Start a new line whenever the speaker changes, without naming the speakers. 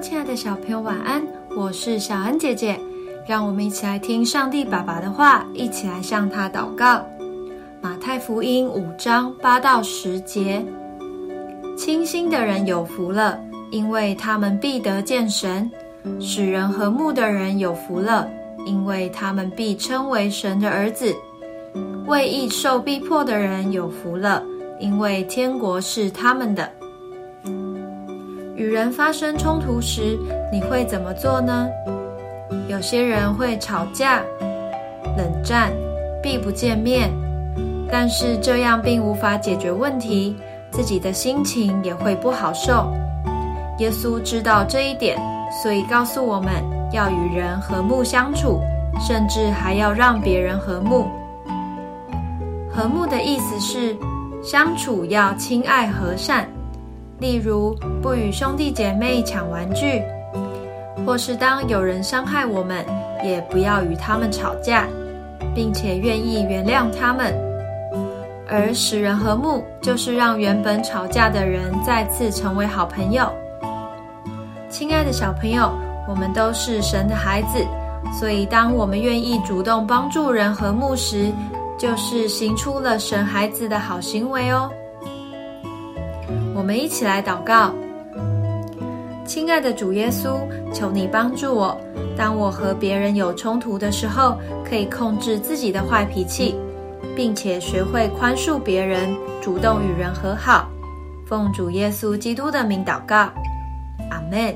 亲爱的小朋友，晚安！我是小恩姐姐，让我们一起来听上帝爸爸的话，一起来向他祷告。马太福音五章八到十节：清心的人有福了，因为他们必得见神；使人和睦的人有福了，因为他们必称为神的儿子；为义受逼迫的人有福了，因为天国是他们的。与人发生冲突时，你会怎么做呢？有些人会吵架、冷战、避不见面，但是这样并无法解决问题，自己的心情也会不好受。耶稣知道这一点，所以告诉我们要与人和睦相处，甚至还要让别人和睦。和睦的意思是相处要亲爱和善。例如，不与兄弟姐妹抢玩具，或是当有人伤害我们，也不要与他们吵架，并且愿意原谅他们。而使人和睦，就是让原本吵架的人再次成为好朋友。亲爱的小朋友，我们都是神的孩子，所以当我们愿意主动帮助人和睦时，就是行出了神孩子的好行为哦。我们一起来祷告，亲爱的主耶稣，求你帮助我，当我和别人有冲突的时候，可以控制自己的坏脾气，并且学会宽恕别人，主动与人和好。奉主耶稣基督的名祷告，阿门。